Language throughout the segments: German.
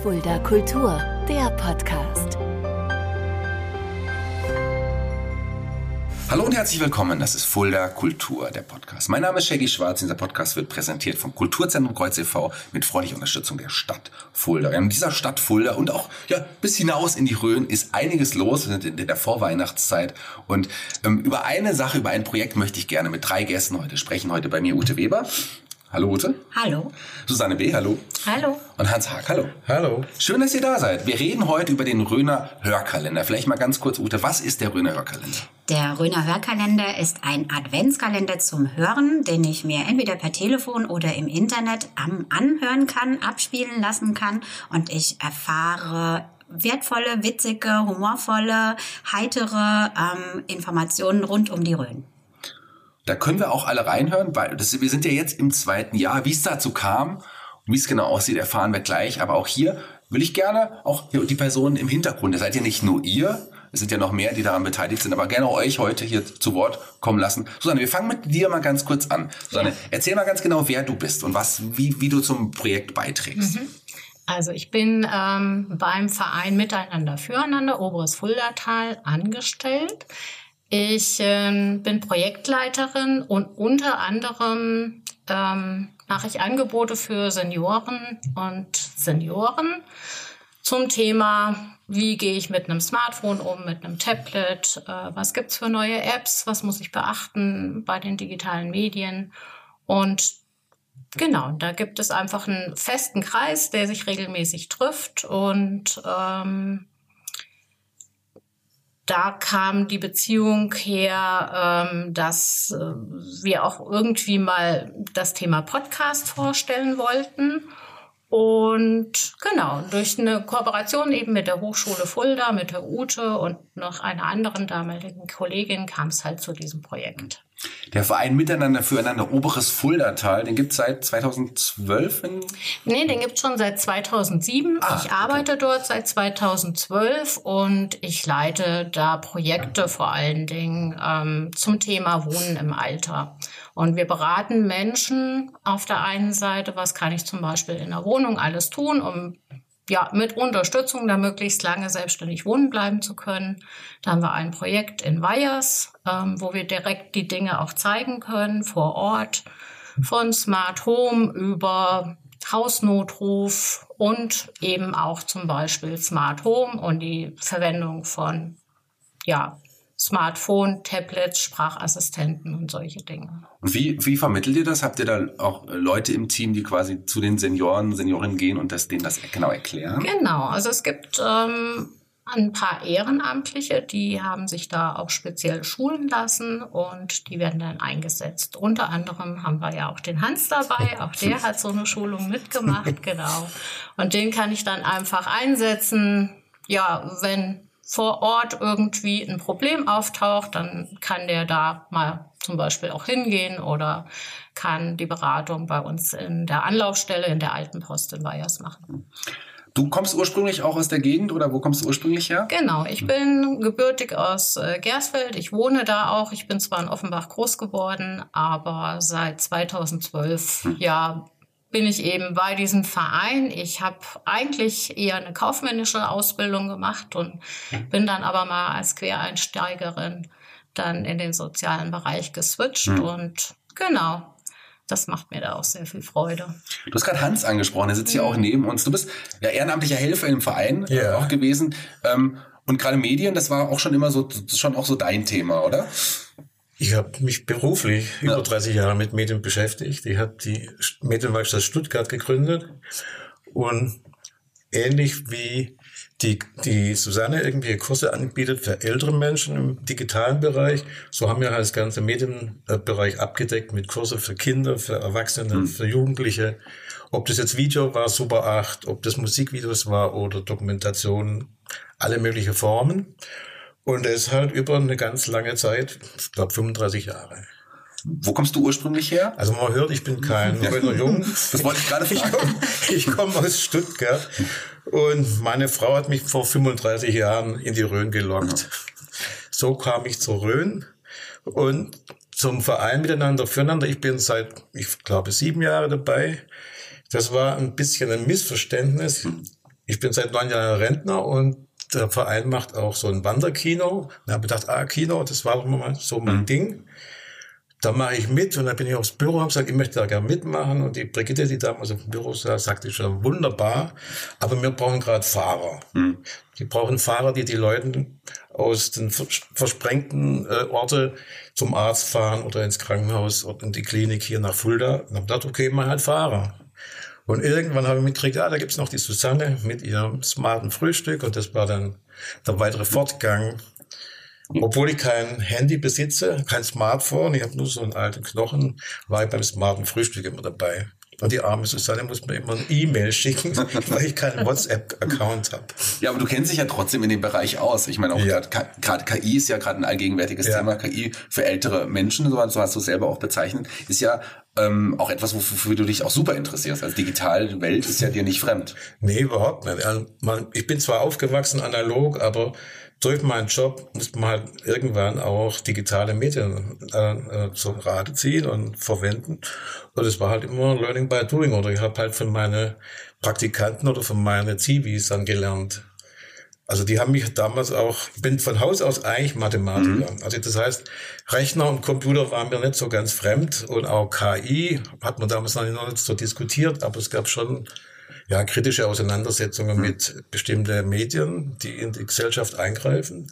Fulda Kultur, der Podcast. Hallo und herzlich willkommen. Das ist Fulda Kultur, der Podcast. Mein Name ist Shaggy Schwarz. Dieser Podcast wird präsentiert vom Kulturzentrum Kreuz e.V. mit freundlicher Unterstützung der Stadt Fulda. In dieser Stadt Fulda und auch ja, bis hinaus in die Rhön ist einiges los. In der Vorweihnachtszeit. Und ähm, über eine Sache, über ein Projekt möchte ich gerne mit drei Gästen heute sprechen. Heute bei mir Ute Weber. Hallo Ute. Hallo. Susanne B. Hallo. Hallo. Und Hans Haag. Hallo. Hallo. Schön, dass ihr da seid. Wir reden heute über den Röner Hörkalender. Vielleicht mal ganz kurz, Ute, was ist der Röner Hörkalender? Der Röner Hörkalender ist ein Adventskalender zum Hören, den ich mir entweder per Telefon oder im Internet am anhören kann, abspielen lassen kann und ich erfahre wertvolle, witzige, humorvolle, heitere ähm, Informationen rund um die Rhön. Da können wir auch alle reinhören, weil das, wir sind ja jetzt im zweiten Jahr. Wie es dazu kam und wie es genau aussieht, erfahren wir gleich. Aber auch hier will ich gerne auch die Personen im Hintergrund. Ihr seid ja nicht nur ihr, es sind ja noch mehr, die daran beteiligt sind, aber gerne euch heute hier zu Wort kommen lassen. Susanne, wir fangen mit dir mal ganz kurz an. Susanne, ja. erzähl mal ganz genau, wer du bist und was, wie, wie du zum Projekt beiträgst. Mhm. Also ich bin ähm, beim Verein Miteinander Füreinander Oberes Fuldatal angestellt. Ich äh, bin Projektleiterin und unter anderem ähm, mache ich Angebote für Senioren und Senioren zum Thema, wie gehe ich mit einem Smartphone um, mit einem Tablet, äh, was gibt's für neue Apps, was muss ich beachten bei den digitalen Medien. Und genau, da gibt es einfach einen festen Kreis, der sich regelmäßig trifft und ähm, da kam die Beziehung her, ähm, dass äh, wir auch irgendwie mal das Thema Podcast vorstellen wollten. Und genau, durch eine Kooperation eben mit der Hochschule Fulda, mit der Ute und noch einer anderen damaligen Kollegin kam es halt zu diesem Projekt. Der Verein Miteinander füreinander Oberes Fuldatal, den gibt es seit 2012? In nee, den gibt es schon seit 2007. Ah, ich arbeite okay. dort seit 2012 und ich leite da Projekte vor allen Dingen ähm, zum Thema Wohnen im Alter. Und wir beraten Menschen auf der einen Seite, was kann ich zum Beispiel in der Wohnung alles tun, um ja, mit Unterstützung da möglichst lange selbstständig wohnen bleiben zu können. Da haben wir ein Projekt in Weyers, ähm, wo wir direkt die Dinge auch zeigen können vor Ort, von Smart Home über Hausnotruf und eben auch zum Beispiel Smart Home und die Verwendung von ja, Smartphone, Tablets, Sprachassistenten und solche Dinge. Und wie, wie vermittelt ihr das? Habt ihr da auch Leute im Team, die quasi zu den Senioren, Seniorinnen gehen und das, denen das genau erklären? Genau, also es gibt ähm, ein paar Ehrenamtliche, die haben sich da auch speziell schulen lassen und die werden dann eingesetzt. Unter anderem haben wir ja auch den Hans dabei, auch der hat so eine Schulung mitgemacht, genau. Und den kann ich dann einfach einsetzen, ja, wenn vor Ort irgendwie ein Problem auftaucht, dann kann der da mal zum Beispiel auch hingehen oder kann die Beratung bei uns in der Anlaufstelle in der Alten Post in Weyers machen. Du kommst ursprünglich auch aus der Gegend oder wo kommst du ursprünglich her? Genau, ich bin gebürtig aus äh, Gersfeld. Ich wohne da auch. Ich bin zwar in Offenbach groß geworden, aber seit 2012 hm. ja bin ich eben bei diesem Verein. Ich habe eigentlich eher eine kaufmännische Ausbildung gemacht und bin dann aber mal als Quereinsteigerin dann in den sozialen Bereich geswitcht mhm. und genau, das macht mir da auch sehr viel Freude. Du hast gerade Hans angesprochen, der sitzt hier mhm. auch neben uns. Du bist ja ehrenamtlicher Helfer im Verein yeah. auch gewesen. Ähm, und gerade Medien, das war auch schon immer so, schon auch so dein Thema, oder? Ich habe mich beruflich ja. über 30 Jahre mit Medien beschäftigt. Ich habe die Medienwerkstatt Stuttgart gegründet und ähnlich wie die, die Susanne irgendwie Kurse anbietet für ältere Menschen im digitalen Bereich, so haben wir halt das ganze Medienbereich abgedeckt mit Kurse für Kinder, für Erwachsene, mhm. für Jugendliche. Ob das jetzt Video war, Super 8, ob das Musikvideos war oder Dokumentation, alle mögliche Formen. Und das halt über eine ganz lange Zeit, ich glaube 35 Jahre. Wo kommst du ursprünglich her? Also man hört, ich bin kein Neuner Jung. Das wollte ich gerade fragen. Ich komme komm aus Stuttgart und meine Frau hat mich vor 35 Jahren in die Rhön gelockt. So kam ich zur Rhön und zum Verein Miteinander Füreinander. Ich bin seit, ich glaube, sieben Jahre dabei. Das war ein bisschen ein Missverständnis. Ich bin seit neun Jahren Rentner und der Verein macht auch so ein Wanderkino. Da habe ich gedacht, ah, Kino, das war mal so mein mhm. Ding. Da mache ich mit und dann bin ich aufs Büro und gesagt, ich möchte da gerne mitmachen. Und die Brigitte, die damals im Büro saß, sagte schon, wunderbar, aber wir brauchen gerade Fahrer. Mhm. Die brauchen Fahrer, die die Leute aus den versprengten äh, Orte zum Arzt fahren oder ins Krankenhaus oder in die Klinik hier nach Fulda. Und habe gedacht, okay, mal halt Fahrer. Und irgendwann habe ich mitgekriegt, ah, da gibt's noch die Susanne mit ihrem smarten Frühstück und das war dann der weitere Fortgang. Obwohl ich kein Handy besitze, kein Smartphone, ich habe nur so einen alten Knochen, war ich beim smarten Frühstück immer dabei. Und die arme Susanne muss mir immer eine E-Mail schicken, weil ich keinen WhatsApp-Account habe. Ja, aber du kennst dich ja trotzdem in dem Bereich aus. Ich meine, auch ja. gerade KI ist ja gerade ein allgegenwärtiges ja. Thema. KI für ältere Menschen, so hast du es selber auch bezeichnet, ist ja ähm, auch etwas, wofür du dich auch super interessierst. Also digitale Welt ist ja dir nicht fremd. Nee, überhaupt nicht. Also, ich bin zwar aufgewachsen analog, aber durch meinen Job muss man halt irgendwann auch digitale Medien äh, äh, zum Rate ziehen und verwenden. Und es war halt immer Learning by Doing. Oder ich habe halt von meinen Praktikanten oder von meinen Zivis dann gelernt. Also die haben mich damals auch, ich bin von Haus aus eigentlich Mathematiker. Mhm. Also das heißt, Rechner und Computer waren mir nicht so ganz fremd und auch KI hat man damals noch nicht so diskutiert, aber es gab schon ja, kritische Auseinandersetzungen mhm. mit bestimmten Medien, die in die Gesellschaft eingreifen.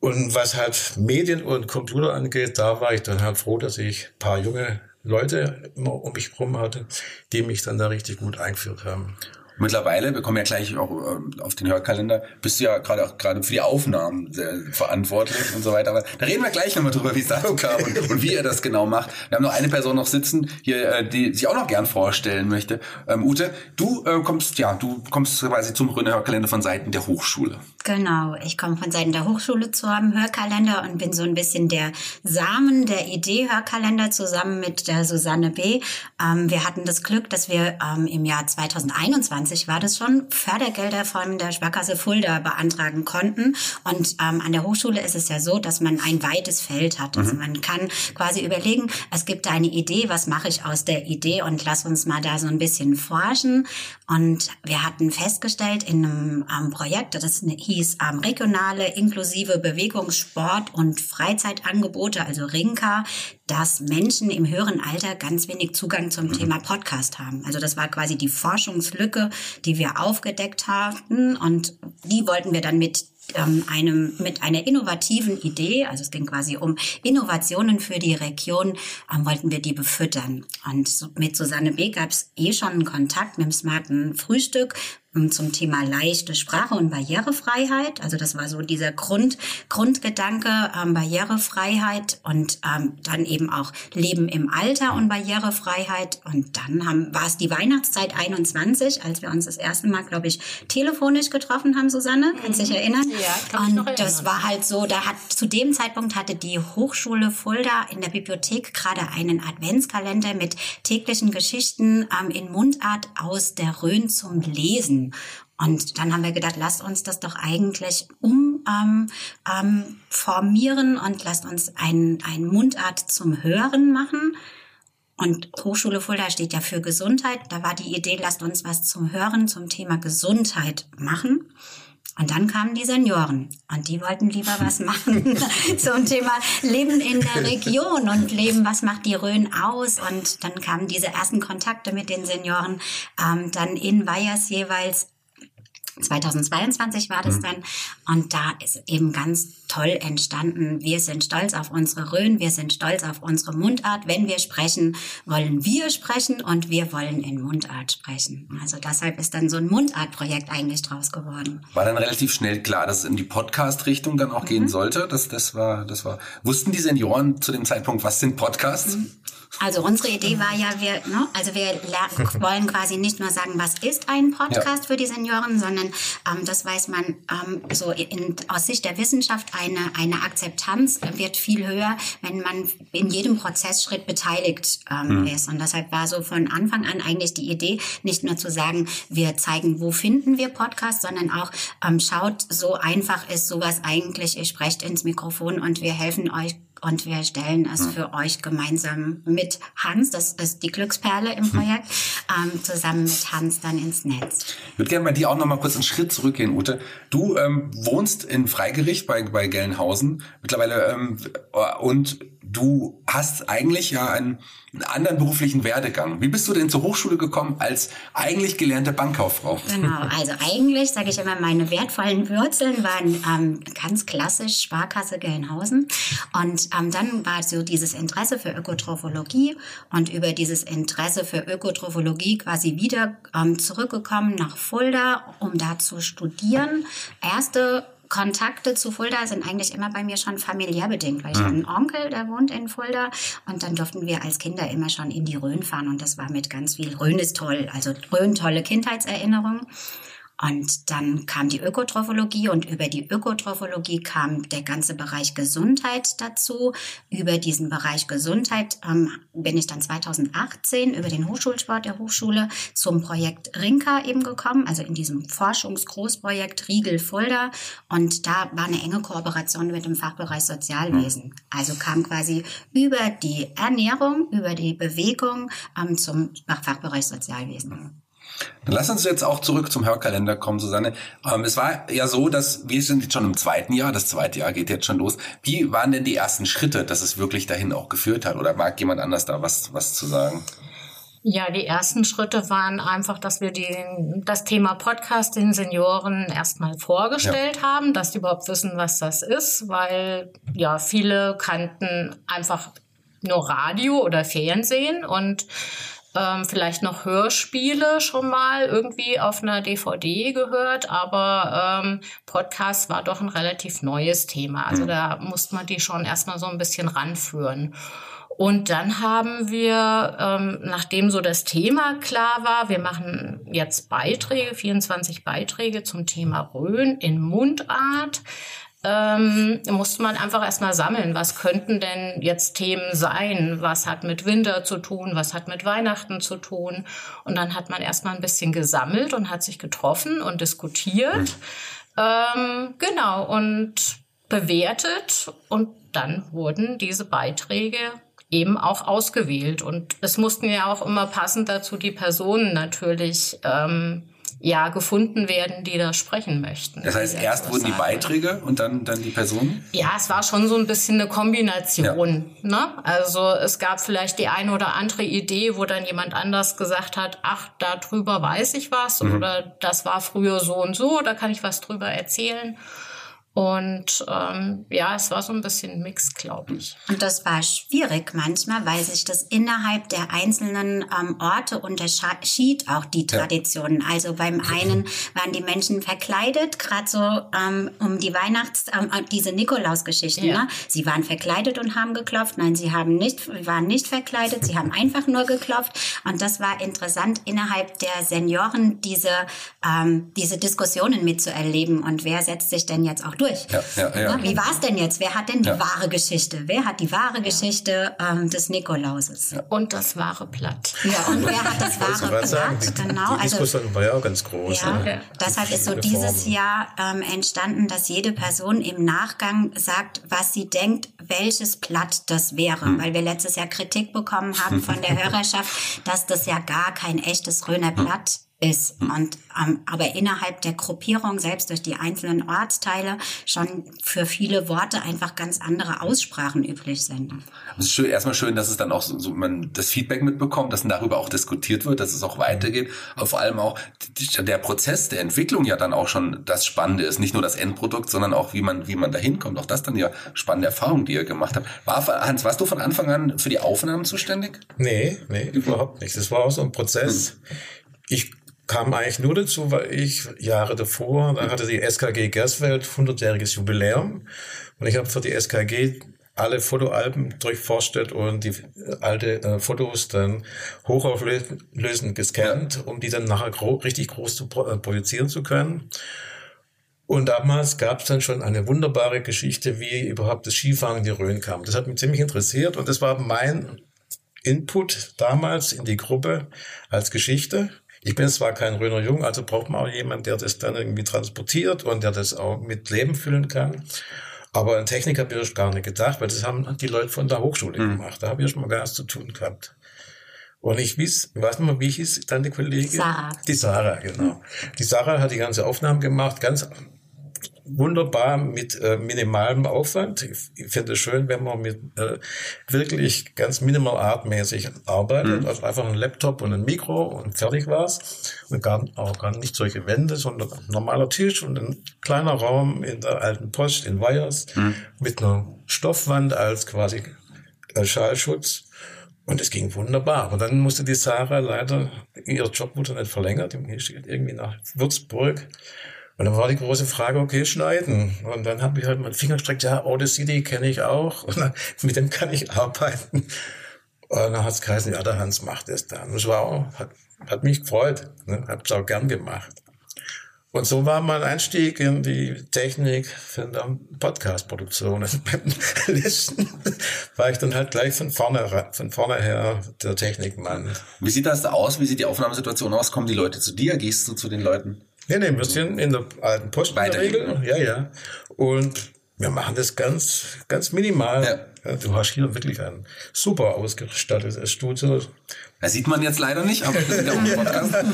Und was halt Medien und Computer angeht, da war ich dann halt froh, dass ich paar junge Leute immer um mich herum hatte, die mich dann da richtig gut eingeführt haben. Mittlerweile, wir kommen ja gleich auch äh, auf den Hörkalender, bist du ja gerade auch gerade für die Aufnahmen sehr verantwortlich und so weiter. Aber da reden wir gleich nochmal drüber, wie es dazu kam und, und, wie er das genau macht. Wir haben noch eine Person noch sitzen, hier, äh, die sich auch noch gern vorstellen möchte. Ähm, Ute, du äh, kommst, ja, du kommst quasi zum Hörkalender von Seiten der Hochschule. Genau, ich komme von Seiten der Hochschule zu einem Hörkalender und bin so ein bisschen der Samen der Idee Hörkalender zusammen mit der Susanne B. Ähm, wir hatten das Glück, dass wir ähm, im Jahr 2021 war das schon Fördergelder von der Sparkasse Fulda beantragen konnten. Und ähm, an der Hochschule ist es ja so, dass man ein weites Feld hat. Also mhm. man kann quasi überlegen, es gibt eine Idee, was mache ich aus der Idee und lass uns mal da so ein bisschen forschen. Und wir hatten festgestellt in einem ähm, Projekt, das hieß ähm, regionale inklusive Bewegungssport und Freizeitangebote, also RINKA, dass Menschen im höheren Alter ganz wenig Zugang zum mhm. Thema Podcast haben. Also das war quasi die Forschungslücke, die wir aufgedeckt haben und die wollten wir dann mit ähm, einem, mit einer innovativen Idee, also es ging quasi um Innovationen für die Region, ähm, wollten wir die befüttern. Und mit Susanne B. gab es eh schon einen Kontakt mit dem smarten Frühstück, zum Thema leichte Sprache und Barrierefreiheit. Also das war so dieser Grund, Grundgedanke, ähm, Barrierefreiheit und ähm, dann eben auch Leben im Alter und Barrierefreiheit. Und dann haben, war es die Weihnachtszeit 21, als wir uns das erste Mal, glaube ich, telefonisch getroffen haben, Susanne. Kannst du dich erinnern? Ja, kann Und erinnern. das war halt so, da hat zu dem Zeitpunkt hatte die Hochschule Fulda in der Bibliothek gerade einen Adventskalender mit täglichen Geschichten ähm, in Mundart aus der Rhön zum Lesen und dann haben wir gedacht, lasst uns das doch eigentlich um ähm, ähm, und lasst uns ein, ein Mundart zum Hören machen. Und Hochschule Fulda steht ja für Gesundheit. Da war die Idee, lasst uns was zum Hören zum Thema Gesundheit machen. Und dann kamen die Senioren und die wollten lieber was machen zum Thema Leben in der Region und Leben, was macht die Rhön aus? Und dann kamen diese ersten Kontakte mit den Senioren, ähm, dann in Weihers jeweils 2022 war das mhm. dann. Und da ist eben ganz toll entstanden. Wir sind stolz auf unsere Rhön, wir sind stolz auf unsere Mundart. Wenn wir sprechen, wollen wir sprechen und wir wollen in Mundart sprechen. Also deshalb ist dann so ein Mundartprojekt eigentlich draus geworden. War dann relativ schnell klar, dass es in die Podcast-Richtung dann auch mhm. gehen sollte. Das, das war, das war. Wussten die Senioren zu dem Zeitpunkt, was sind Podcasts? Mhm. Also unsere Idee war ja, wir, ne, also wir wollen quasi nicht nur sagen, was ist ein Podcast ja. für die Senioren, sondern ähm, das weiß man ähm, so in, aus Sicht der Wissenschaft, eine, eine Akzeptanz wird viel höher, wenn man in jedem Prozessschritt beteiligt ähm, mhm. ist. Und deshalb war so von Anfang an eigentlich die Idee, nicht nur zu sagen, wir zeigen, wo finden wir Podcasts, sondern auch ähm, schaut, so einfach ist sowas eigentlich, ihr sprecht ins Mikrofon und wir helfen euch und wir stellen es für euch gemeinsam mit Hans, das ist die Glücksperle im Projekt, ähm, zusammen mit Hans dann ins Netz. Ich würde gerne bei dir auch noch mal kurz einen Schritt zurückgehen, Ute. Du ähm, wohnst in Freigericht bei, bei Gelnhausen mittlerweile ähm, und du hast eigentlich ja einen, einen, anderen beruflichen Werdegang. Wie bist du denn zur Hochschule gekommen als eigentlich gelernte Bankkauffrau? Genau, also eigentlich sage ich immer, meine wertvollen Wurzeln waren ähm, ganz klassisch Sparkasse Gelnhausen. Und ähm, dann war so dieses Interesse für Ökotrophologie und über dieses Interesse für Ökotrophologie quasi wieder ähm, zurückgekommen nach Fulda, um da zu studieren. Erste Kontakte zu Fulda sind eigentlich immer bei mir schon familiär bedingt, weil ich mhm. habe einen Onkel, der wohnt in Fulda und dann durften wir als Kinder immer schon in die Rhön fahren und das war mit ganz viel Rhön ist toll, also Rhön tolle Kindheitserinnerungen. Und dann kam die Ökotrophologie und über die Ökotrophologie kam der ganze Bereich Gesundheit dazu. Über diesen Bereich Gesundheit ähm, bin ich dann 2018 über den Hochschulsport der Hochschule zum Projekt Rinka eben gekommen, also in diesem Forschungsgroßprojekt Riegel Fulda. Und da war eine enge Kooperation mit dem Fachbereich Sozialwesen. Also kam quasi über die Ernährung, über die Bewegung ähm, zum Fachbereich Sozialwesen. Dann lass uns jetzt auch zurück zum Hörkalender kommen, Susanne. Ähm, es war ja so, dass wir sind jetzt schon im zweiten Jahr, das zweite Jahr geht jetzt schon los. Wie waren denn die ersten Schritte, dass es wirklich dahin auch geführt hat? Oder mag jemand anders da was, was zu sagen? Ja, die ersten Schritte waren einfach, dass wir die, das Thema Podcast den Senioren erstmal vorgestellt ja. haben, dass die überhaupt wissen, was das ist, weil ja viele kannten einfach nur Radio oder Fernsehen und ähm, vielleicht noch Hörspiele schon mal irgendwie auf einer DVD gehört, aber ähm, Podcast war doch ein relativ neues Thema. Also mhm. da musste man die schon erstmal so ein bisschen ranführen. Und dann haben wir, ähm, nachdem so das Thema klar war, wir machen jetzt Beiträge, 24 Beiträge zum Thema Rhön in Mundart ähm, musste man einfach erstmal sammeln, was könnten denn jetzt Themen sein, was hat mit Winter zu tun, was hat mit Weihnachten zu tun. Und dann hat man erstmal ein bisschen gesammelt und hat sich getroffen und diskutiert. Ähm, genau, und bewertet und dann wurden diese Beiträge eben auch ausgewählt. Und es mussten ja auch immer passend dazu die Personen natürlich ähm, ja gefunden werden, die da sprechen möchten. Das heißt, erst wurden die Beiträge und dann, dann die Personen? Ja, es war schon so ein bisschen eine Kombination. Ja. Ne? Also es gab vielleicht die eine oder andere Idee, wo dann jemand anders gesagt hat, ach, darüber weiß ich was mhm. oder das war früher so und so, da kann ich was drüber erzählen. Und ähm, ja, es war so ein bisschen Mix, glaube ich. Und das war schwierig manchmal, weil sich das innerhalb der einzelnen ähm, Orte unterschied, auch die Traditionen. Ja. Also beim einen waren die Menschen verkleidet, gerade so ähm, um die Weihnachts-, ähm, äh, diese Nikolaus-Geschichten. Ja. Ne? Sie waren verkleidet und haben geklopft. Nein, sie haben nicht, waren nicht verkleidet, sie haben einfach nur geklopft. Und das war interessant, innerhalb der Senioren diese, ähm, diese Diskussionen mitzuerleben. Und wer setzt sich denn jetzt auch durch. Ja, ja, ja. Wie war es denn jetzt? Wer hat denn die wahre Geschichte? Wer hat die wahre Geschichte ähm, des Nikolauses? Und das wahre Blatt. Ja, und wer hat das wahre Blatt? Sagen, die, genau. Die Diskussion also, war ja auch ganz groß. Ja, ne? Deshalb ist so dieses Jahr ähm, entstanden, dass jede Person im Nachgang sagt, was sie denkt, welches Blatt das wäre. Hm. Weil wir letztes Jahr Kritik bekommen haben von der Hörerschaft, dass das ja gar kein echtes Röner Blatt ist und ähm, aber innerhalb der Gruppierung selbst durch die einzelnen Ortsteile schon für viele Worte einfach ganz andere Aussprachen üblich sind. Es ist schön, erstmal schön, dass es dann auch so, so man das Feedback mitbekommt, dass darüber auch diskutiert wird, dass es auch weitergeht, aber vor allem auch die, der Prozess der Entwicklung ja dann auch schon das Spannende ist, nicht nur das Endprodukt, sondern auch wie man wie man da hinkommt. Auch das dann ja spannende Erfahrung, die ihr gemacht habt. War Hans, warst du von Anfang an für die Aufnahmen zuständig? Nee, nee, überhaupt nicht. Das war auch so ein Prozess. Hm. Ich kam eigentlich nur dazu, weil ich Jahre davor, da hatte die SKG Gersfeld 100-jähriges Jubiläum und ich habe für die SKG alle Fotoalben durchforstet und die äh, alte äh, Fotos dann hochauflösend gescannt, um die dann nachher gro richtig groß zu pro äh, projizieren zu können. Und damals gab es dann schon eine wunderbare Geschichte, wie überhaupt das Skifahren in die Rhön kam. Das hat mich ziemlich interessiert und das war mein Input damals in die Gruppe als Geschichte. Ich bin zwar kein Röner Jung, also braucht man auch jemanden, der das dann irgendwie transportiert und der das auch mit Leben füllen kann. Aber an Technik habe ich erst gar nicht gedacht, weil das haben die Leute von der Hochschule Mhm. gemacht. Da habe ich erst mal gar nichts zu tun gehabt. Und ich weiß, weiß nicht mal, wie hieß dann die Kollegin? Sarah. Die Sarah, genau. Die Sarah hat die ganze Aufnahmen gemacht, ganz wunderbar mit äh, minimalem Aufwand. Ich, ich finde es schön, wenn man mit äh, wirklich ganz minimal artmäßig arbeitet. Also einfach ein Laptop und ein Mikro und fertig war's. Und gar, auch gar nicht solche Wände, sondern ein normaler Tisch und ein kleiner Raum in der alten Post in Weyers mit einer Stoffwand als quasi äh, Schallschutz. Und es ging wunderbar. Aber dann musste die Sarah leider, ihr Job wurde nicht verlängert, die ist irgendwie nach Würzburg. Und dann war die große Frage, okay, schneiden. Und dann habe ich halt meinen Finger gestreckt, ja, Audacity kenne ich auch. Und dann, mit dem kann ich arbeiten. Und dann hat es geheißen, ja, der Hans macht es dann. Und es war auch, hat, hat mich gefreut. Ne? Hab's auch gern gemacht. Und so war mein Einstieg in die Technik für eine Podcast-Produktion. Beim letzten war ich dann halt gleich von vorne, von vorne her der Technikmann. Wie sieht das da aus? Wie sieht die Aufnahmesituation aus? Kommen die Leute zu dir? Gehst du zu den Leuten? Nee, nee, wir sind in der alten Post in der Regel. Ja, ja. Und wir machen das ganz, ganz minimal. Ja. Ja, du hast hier wirklich ein super ausgestattetes Studio. Das sieht man jetzt leider nicht, aber sind ja.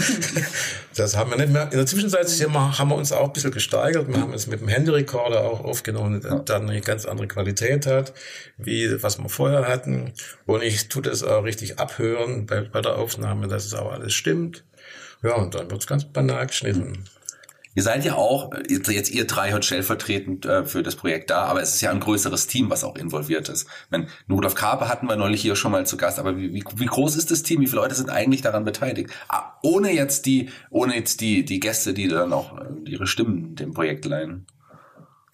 Das haben wir nicht mehr. In der Zwischenzeit haben wir uns auch ein bisschen gesteigert. Wir haben es mit dem Handyrekorder auch aufgenommen, der dann eine ganz andere Qualität hat, wie was wir vorher hatten. Und ich tue das auch richtig abhören bei, bei der Aufnahme, dass es auch alles stimmt. Ja, und dann wird's ganz banal geschnitten. Ihr seid ja auch, äh, jetzt ihr drei heute stellvertretend äh, für das Projekt da, aber es ist ja ein größeres Team, was auch involviert ist. Rudolf Karpe hatten wir neulich hier schon mal zu Gast, aber wie, wie, wie groß ist das Team? Wie viele Leute sind eigentlich daran beteiligt? Ah, ohne jetzt die, ohne jetzt die, die Gäste, die dann auch äh, ihre Stimmen dem Projekt leihen.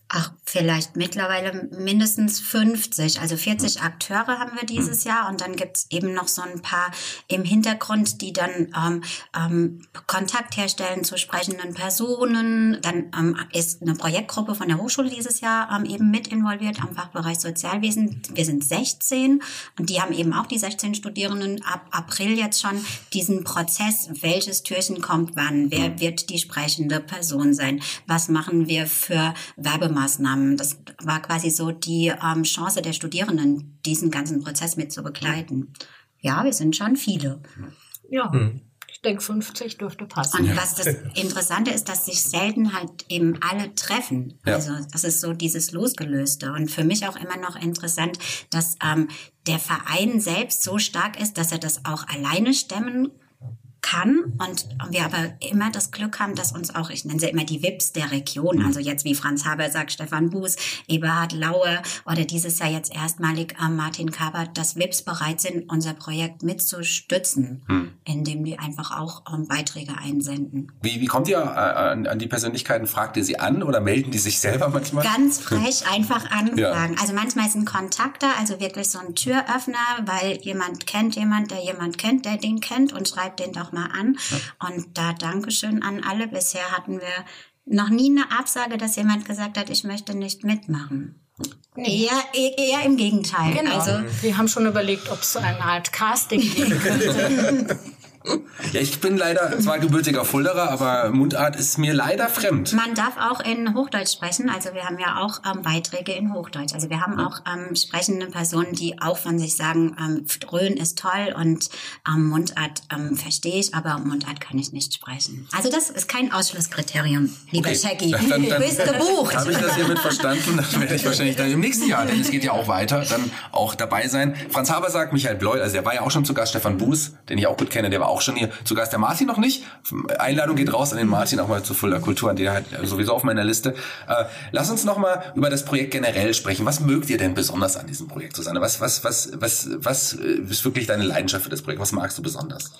Ach, vielleicht mittlerweile mindestens 50. Also 40 Akteure haben wir dieses Jahr und dann gibt's eben noch so ein paar im Hintergrund, die dann ähm, ähm, Kontakt herstellen zu sprechenden Personen. Dann ähm, ist eine Projektgruppe von der Hochschule dieses Jahr ähm, eben mit involviert am Fachbereich Sozialwesen. Wir sind 16 und die haben eben auch die 16 Studierenden ab April jetzt schon diesen Prozess, welches Türchen kommt wann, wer wird die sprechende Person sein, was machen wir für Werbemaßnahmen. Das war quasi so die ähm, Chance der Studierenden, diesen ganzen Prozess mit zu begleiten. Ja, wir sind schon viele. Ja, ich denke 50 dürfte passen. Und was das Interessante ist, dass sich selten halt eben alle treffen. Ja. Also das ist so dieses Losgelöste. Und für mich auch immer noch interessant, dass ähm, der Verein selbst so stark ist, dass er das auch alleine stemmen kann und wir aber immer das Glück haben, dass uns auch, ich nenne sie immer die VIPs der Region, also jetzt wie Franz Haber sagt, Stefan Buß, Eberhard Laue oder dieses Jahr jetzt erstmalig äh, Martin Kabert, dass VIPs bereit sind, unser Projekt mitzustützen, indem die einfach auch ähm, Beiträge einsenden. Wie, wie kommt ihr äh, an, an die Persönlichkeiten? Fragt ihr sie an oder melden die sich selber manchmal? Ganz frech einfach anfragen. Ja. Also manchmal ist ein Kontakter, also wirklich so ein Türöffner, weil jemand kennt jemand, der jemand kennt, der den kennt und schreibt den doch mal an. Und da Dankeschön an alle. Bisher hatten wir noch nie eine Absage, dass jemand gesagt hat, ich möchte nicht mitmachen. Eher, eher, eher im Gegenteil. Genau. Also wir haben schon überlegt, ob es eine Art Casting geben könnte. Ja, ich bin leider zwar gebürtiger Fulderer, aber Mundart ist mir leider fremd. Man darf auch in Hochdeutsch sprechen. Also wir haben ja auch ähm, Beiträge in Hochdeutsch. Also wir haben auch ähm, sprechende Personen, die auch von sich sagen, ähm, Dröhn ist toll und ähm, Mundart ähm, verstehe ich, aber Mundart kann ich nicht sprechen. Also das ist kein Ausschlusskriterium, lieber Okay. Shaggy. Dann- dann- du bist gebucht. Habe ich das hiermit verstanden? Dann werde ich wahrscheinlich dann im nächsten Jahr, denn es geht ja auch weiter, dann auch dabei sein. Franz Haber sagt, Michael Bleu, also der war ja auch schon zu Gast, Stefan Buß, den ich auch gut kenne, der war auch schon hier zu Gast. Der Martin noch nicht. Einladung geht raus an den Martin, auch mal zu Fulda Kultur, an der halt sowieso auf meiner Liste. Äh, lass uns noch mal über das Projekt generell sprechen. Was mögt ihr denn besonders an diesem Projekt, Susanne? Was, was, was, was, was äh, ist wirklich deine Leidenschaft für das Projekt? Was magst du besonders?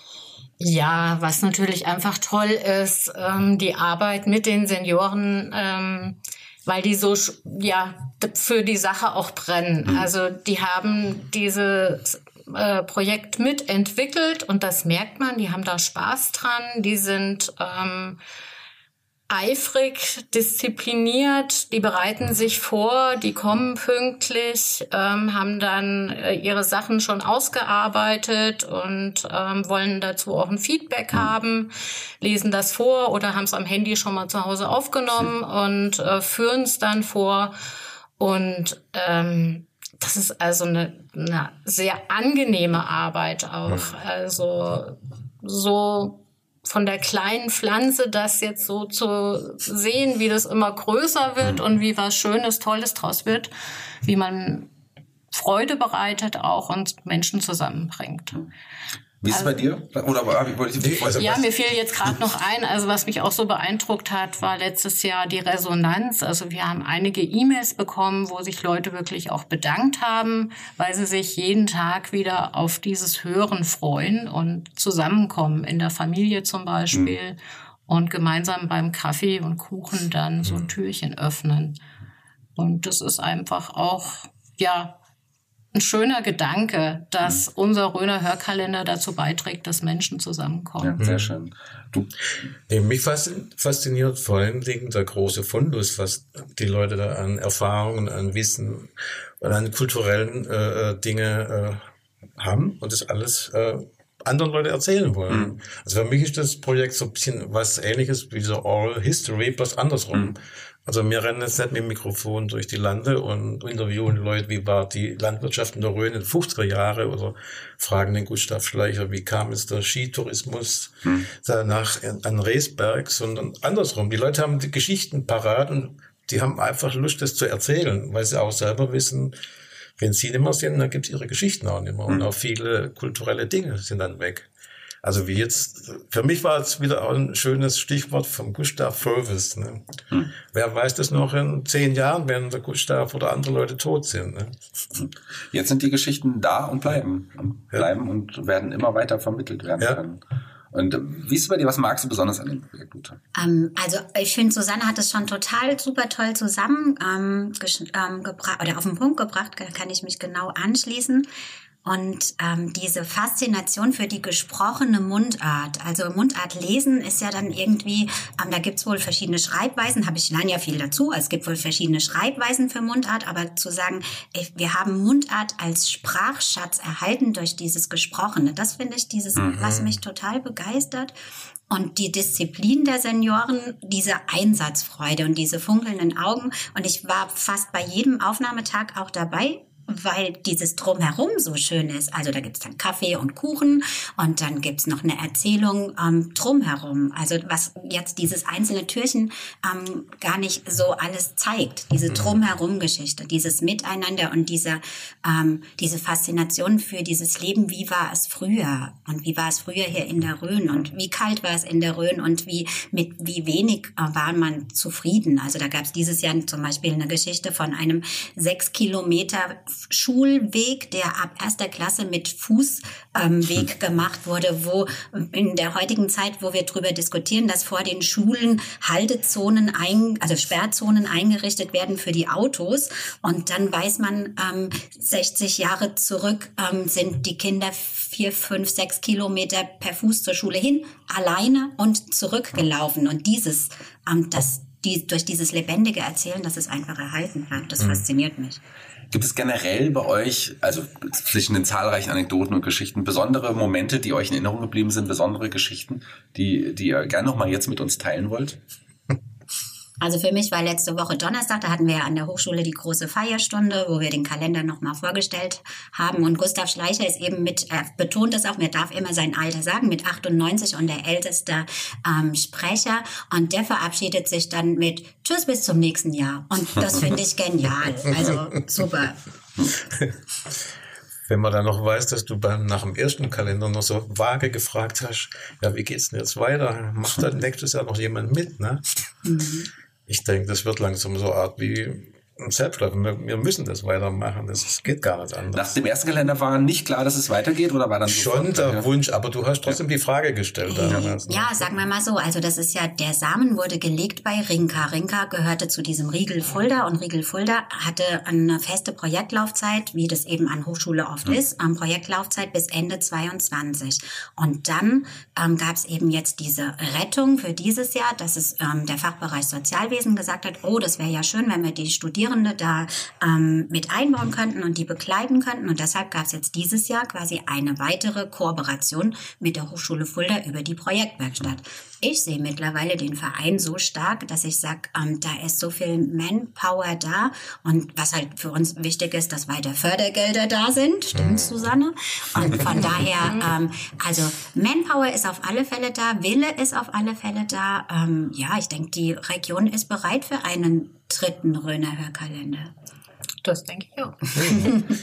Ja, was natürlich einfach toll ist, ähm, die Arbeit mit den Senioren, ähm, weil die so ja für die Sache auch brennen. Also die haben dieses äh, Projekt mitentwickelt und das merkt man. Die haben da Spaß dran. Die sind ähm, eifrig, diszipliniert, die bereiten sich vor, die kommen pünktlich, ähm, haben dann äh, ihre Sachen schon ausgearbeitet und ähm, wollen dazu auch ein Feedback haben, lesen das vor oder haben es am Handy schon mal zu Hause aufgenommen und äh, führen es dann vor. Und ähm, das ist also eine, eine sehr angenehme Arbeit auch. Also so von der kleinen Pflanze das jetzt so zu sehen, wie das immer größer wird und wie was Schönes, Tolles draus wird, wie man Freude bereitet auch und Menschen zusammenbringt. Wie ist es bei dir? Oder wollte ich Also Ja, mir fiel jetzt gerade noch ein, also was mich auch so beeindruckt hat, war letztes Jahr die Resonanz. Also wir haben einige E-Mails bekommen, wo sich Leute wirklich auch bedankt haben, weil sie sich jeden Tag wieder auf dieses Hören freuen und zusammenkommen, in der Familie zum Beispiel, und gemeinsam beim Kaffee und Kuchen dann so ein Türchen öffnen. Und das ist einfach auch, ja, ein schöner Gedanke, dass unser Röner Hörkalender dazu beiträgt, dass Menschen zusammenkommen. Ja, sehr schön. Du, Nee, mich faszin- fasziniert vor allen Dingen der große Fundus, was die Leute da an Erfahrungen, an Wissen und an kulturellen äh, äh, Dinge äh, haben und das alles äh, anderen Leute erzählen wollen. Also für mich ist das Projekt so ein bisschen was ähnliches wie so Oral History, bloß andersrum. Also wir rennen jetzt nicht mit dem Mikrofon durch die Lande und interviewen Leute, wie war die Landwirtschaft in der Rhön in den 50er Jahre oder fragen den Gustav Schleicher, wie kam es der Skitourismus danach an Reesberg, sondern andersrum. Die Leute haben die Geschichten parat und die haben einfach Lust, das zu erzählen, weil sie auch selber wissen, wenn sie nicht mehr sind, dann gibt es ihre Geschichten auch nicht mehr. Und auch viele kulturelle Dinge sind dann weg. Also wie jetzt, für mich war es wieder auch ein schönes Stichwort vom Gustav Purvis. Ne? Wer weiß das noch in zehn Jahren, wenn der Gustav oder andere Leute tot sind. Ne? jetzt sind die Geschichten da und bleiben. Und bleiben und werden immer weiter vermittelt werden Ja. können. Und wie ist es bei dir? Was magst du besonders an dem Projekt, Ute? Ähm, also ich finde, Susanne hat es schon total super toll zusammen ähm, ähm, oder auf den Punkt gebracht, kann, kann ich mich genau anschließen. Und ähm, diese Faszination für die gesprochene Mundart, also Mundart lesen ist ja dann irgendwie, ähm, da gibt's wohl verschiedene Schreibweisen, habe ich lerne ja viel dazu, also es gibt wohl verschiedene Schreibweisen für Mundart, aber zu sagen, wir haben Mundart als Sprachschatz erhalten durch dieses Gesprochene, das finde ich dieses, was mich total begeistert. Und die Disziplin der Senioren, diese Einsatzfreude und diese funkelnden Augen. Und ich war fast bei jedem Aufnahmetag auch dabei, weil dieses Drumherum so schön ist. Also da gibt's dann Kaffee und Kuchen und dann gibt's noch eine Erzählung ähm, drumherum. Also was jetzt dieses einzelne Türchen ähm, gar nicht so alles zeigt. Diese Drumherum-Geschichte, dieses Miteinander und diese, ähm, diese Faszination für dieses Leben. Wie war es früher? Und wie war es früher hier in der Rhön? Und wie kalt war es in der Rhön? Und wie, mit wie wenig äh, war man zufrieden? Also da gab's dieses Jahr zum Beispiel eine Geschichte von einem sechs Kilometer Schulweg, der ab erster Klasse mit Fußweg ähm, Weg gemacht wurde, wo in der heutigen Zeit, wo wir drüber diskutieren, dass vor den Schulen Haltezonen, ein, also Sperrzonen eingerichtet werden für die Autos. Und dann weiß man, ähm, 60 Jahre zurück ähm, sind die Kinder vier, fünf, sechs Kilometer per Fuß zur Schule hin, alleine und zurückgelaufen. Und dieses, ähm, das, die, durch dieses lebendige Erzählen, das es einfach erhalten hat, das fasziniert mich. Gibt es generell bei euch, also zwischen den zahlreichen Anekdoten und Geschichten, besondere Momente, die euch in Erinnerung geblieben sind, besondere Geschichten, die, die ihr gerne noch mal jetzt mit uns teilen wollt? Also für mich war letzte Woche Donnerstag, da hatten wir ja an der Hochschule die große Feierstunde, wo wir den Kalender nochmal vorgestellt haben. Und Gustav Schleicher ist eben mit, er betont es auch, mir darf immer sein Alter sagen, mit 98 und der älteste ähm, Sprecher. Und der verabschiedet sich dann mit Tschüss bis zum nächsten Jahr. Und das finde ich genial. Also super. Wenn man dann noch weiß, dass du beim, nach dem ersten Kalender noch so vage gefragt hast, ja, wie geht's denn jetzt weiter? Macht dann nächstes Jahr noch jemand mit, ne? Ich denke, das wird langsam so Art wie Selbstläufer. Wir, wir müssen das weitermachen. Das geht gar nicht Nach anders. dem ersten Kalender war nicht klar, dass es weitergeht oder war dann Schon der Ja. Wunsch, aber du hast trotzdem die Frage gestellt damals. ne? Ja, sagen wir mal so. Also das ist ja, der Samen wurde gelegt bei Rinka. Rinka gehörte zu diesem Riegel Fulda und Riegel Fulda hatte eine feste Projektlaufzeit, wie das eben an Hochschule oft ist, ähm, Projektlaufzeit bis Ende 22. Und dann ähm, gab es eben jetzt diese Rettung für dieses Jahr, dass es ähm, der Fachbereich Sozialwesen gesagt hat, oh, das wäre ja schön, wenn wir die Studierenden Studierende da ähm, mit einbauen könnten und die begleiten könnten. Und deshalb gab es jetzt dieses Jahr quasi eine weitere Kooperation mit der Hochschule Fulda über die Projektwerkstatt. Ich sehe mittlerweile den Verein so stark, dass ich sage, ähm, da ist so viel Manpower da. Und was halt für uns wichtig ist, dass weiter Fördergelder da sind. Stimmt, Susanne? Und von daher, ähm, also Manpower ist auf alle Fälle da, Wille ist auf alle Fälle da. Ähm, ja, ich denke, die Region ist bereit für einen dritten Röner Hörkalender. Das denke ich auch.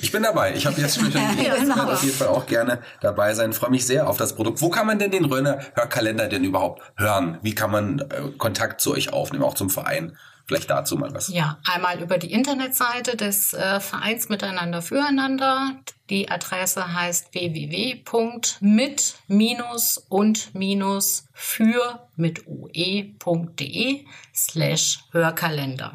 Ich bin dabei. Ich habe jetzt schon Ja, ich genau. werde auf jeden Fall auch gerne dabei sein. Freue mich sehr auf das Produkt. Wo kann man denn den Röner Hörkalender denn überhaupt hören? Wie kann man äh, Kontakt zu euch aufnehmen, auch zum Verein? Vielleicht dazu mal was. Ja, einmal über die Internetseite des äh, Vereins Miteinander füreinander. Die Adresse heißt www.mit und für mit ue.de slash Hörkalender.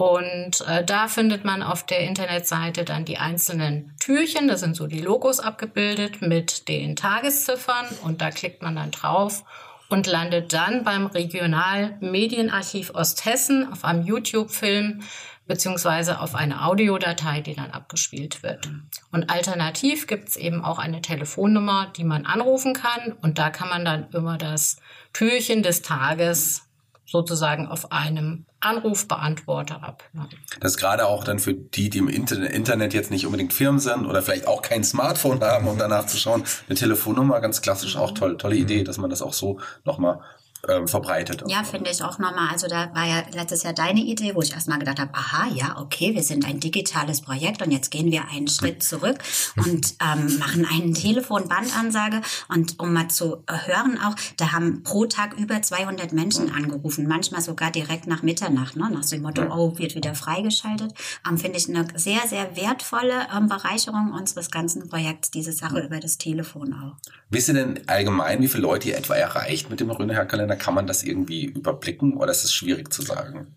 Und äh, da findet man auf der Internetseite dann die einzelnen Türchen, da sind so die Logos abgebildet mit den Tagesziffern und da klickt man dann drauf und landet dann beim Regionalmedienarchiv Osthessen auf einem YouTube-Film beziehungsweise auf eine Audiodatei, die dann abgespielt wird. Und alternativ gibt es eben auch eine Telefonnummer, die man anrufen kann und da kann man dann immer das Türchen des Tages sozusagen auf einem Anrufbeantworter abhören. Das ist gerade auch dann für die, die im Internet, Internet jetzt nicht unbedingt Firmen sind oder vielleicht auch kein Smartphone haben, um danach zu schauen. Eine Telefonnummer, ganz klassisch, auch toll, tolle Idee, dass man das auch so nochmal ähm, verbreitet. Ja, finde ich auch nochmal. Also da war ja letztes Jahr deine Idee, wo ich erstmal gedacht habe, aha, ja, okay, wir sind ein digitales Projekt und jetzt gehen wir einen Schritt zurück und ähm, machen eine Telefonbandansage. Und um mal zu hören auch, da haben pro Tag über 200 Menschen angerufen, manchmal sogar direkt nach Mitternacht, ne? nach dem Motto, oh, wird wieder freigeschaltet. Ähm, finde ich eine sehr, sehr wertvolle ähm, Bereicherung unseres ganzen Projekts, diese Sache über das Telefon auch. Wisst ihr denn allgemein, wie viele Leute ihr etwa erreicht mit dem Röner Hörkalender? Kann man das irgendwie überblicken oder ist es schwierig zu sagen?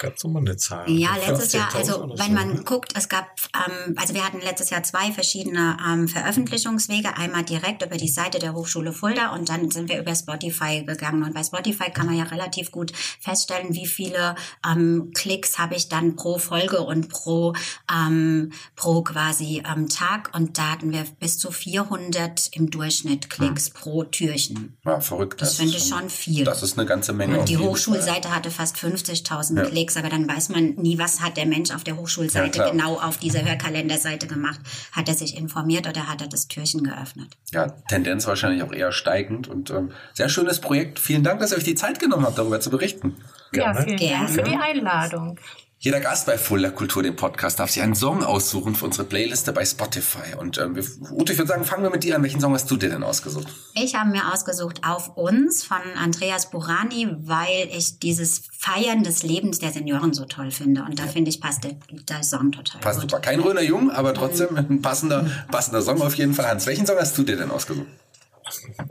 Gab, es mal eine Zahl. Ja, letztes Jahr, 15.000 also wenn so, man ne? guckt, es gab, ähm, also wir hatten letztes Jahr zwei verschiedene ähm, Veröffentlichungswege. Einmal direkt über die Seite der Hochschule Fulda und dann sind wir über Spotify gegangen. Und bei Spotify kann man ja relativ gut feststellen, wie viele ähm, Klicks habe ich dann pro Folge und pro, ähm, pro quasi ähm, Tag. Und da hatten wir bis zu 400 im Durchschnitt Klicks pro Türchen. Ja, verrückt. Das finde ich schon viel. Das ist eine ganze Menge. Und die. Hochschulseite hatte fast 50.000 Ja. Klicks, aber dann weiß man nie, was hat der Mensch auf der Ja, Hochschulseite klar. genau auf dieser Hörkalenderseite gemacht. Hat er sich informiert oder hat er das Türchen geöffnet? Ja, Tendenz wahrscheinlich auch eher steigend und ähm, sehr schönes Projekt. Vielen Dank, dass ihr euch die Zeit genommen habt, darüber zu berichten. Ja, Gerne. vielen Gerne. Dank für die Einladung. Jeder Gast bei Fuller Kultur, dem Podcast, darf sich einen Song aussuchen für unsere Playliste bei Spotify. Und ähm, wir, Ute, ich würde sagen, fangen wir mit dir an. Welchen Song hast du dir denn ausgesucht? Ich habe mir ausgesucht Auf uns von Andreas Burani, weil ich dieses Feiern des Lebens der Senioren so toll finde. Und da finde ich, passt der, der Song total Passt gut. super. Kein Röner Jung, aber trotzdem ein passender, passender Song auf jeden Fall. Hans, welchen Song hast du dir denn ausgesucht?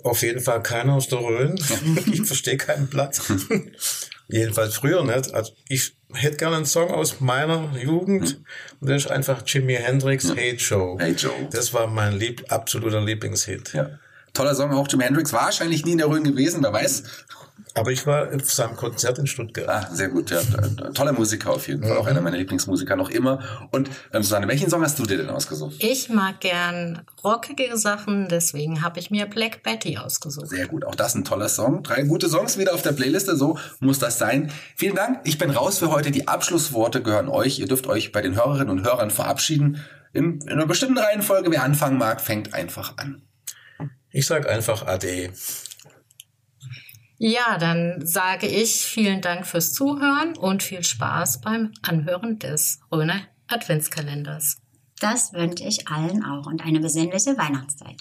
Auf jeden Fall keiner aus der Rhön. ich verstehe keinen Platz. Jedenfalls früher nicht. Also ich hätte gerne einen Song aus meiner Jugend. Und der ist einfach Jimi Hendrix Hey Joe. Hey Joe. Das war mein lieb, absoluter Lieblingshit. Ja. Toller Song, auch Jimi Hendrix. Wahrscheinlich nie in der Rhön gewesen, wer weiß. Aber ich war auf seinem Konzert in Stuttgart. Ah, sehr gut. Ja, toller Musiker auf jeden Fall. Auch einer meiner Lieblingsmusiker noch immer. Und ähm, Susanne, welchen Song hast du dir denn ausgesucht? Ich mag gern rockige Sachen, deswegen habe ich mir Black Betty ausgesucht. Sehr gut. Auch das ein toller Song. Drei gute Songs wieder auf der Playliste. So muss das sein. Vielen Dank. Ich bin raus für heute. Die Abschlussworte gehören euch. Ihr dürft euch bei den Hörerinnen und Hörern verabschieden. In, in einer bestimmten Reihenfolge. Wer anfangen mag, fängt einfach an. Ich sag einfach Ade. Ja, dann sage ich vielen Dank fürs Zuhören und viel Spaß beim Anhören des Röner Adventskalenders. Das wünsche ich allen auch und eine besinnliche Weihnachtszeit.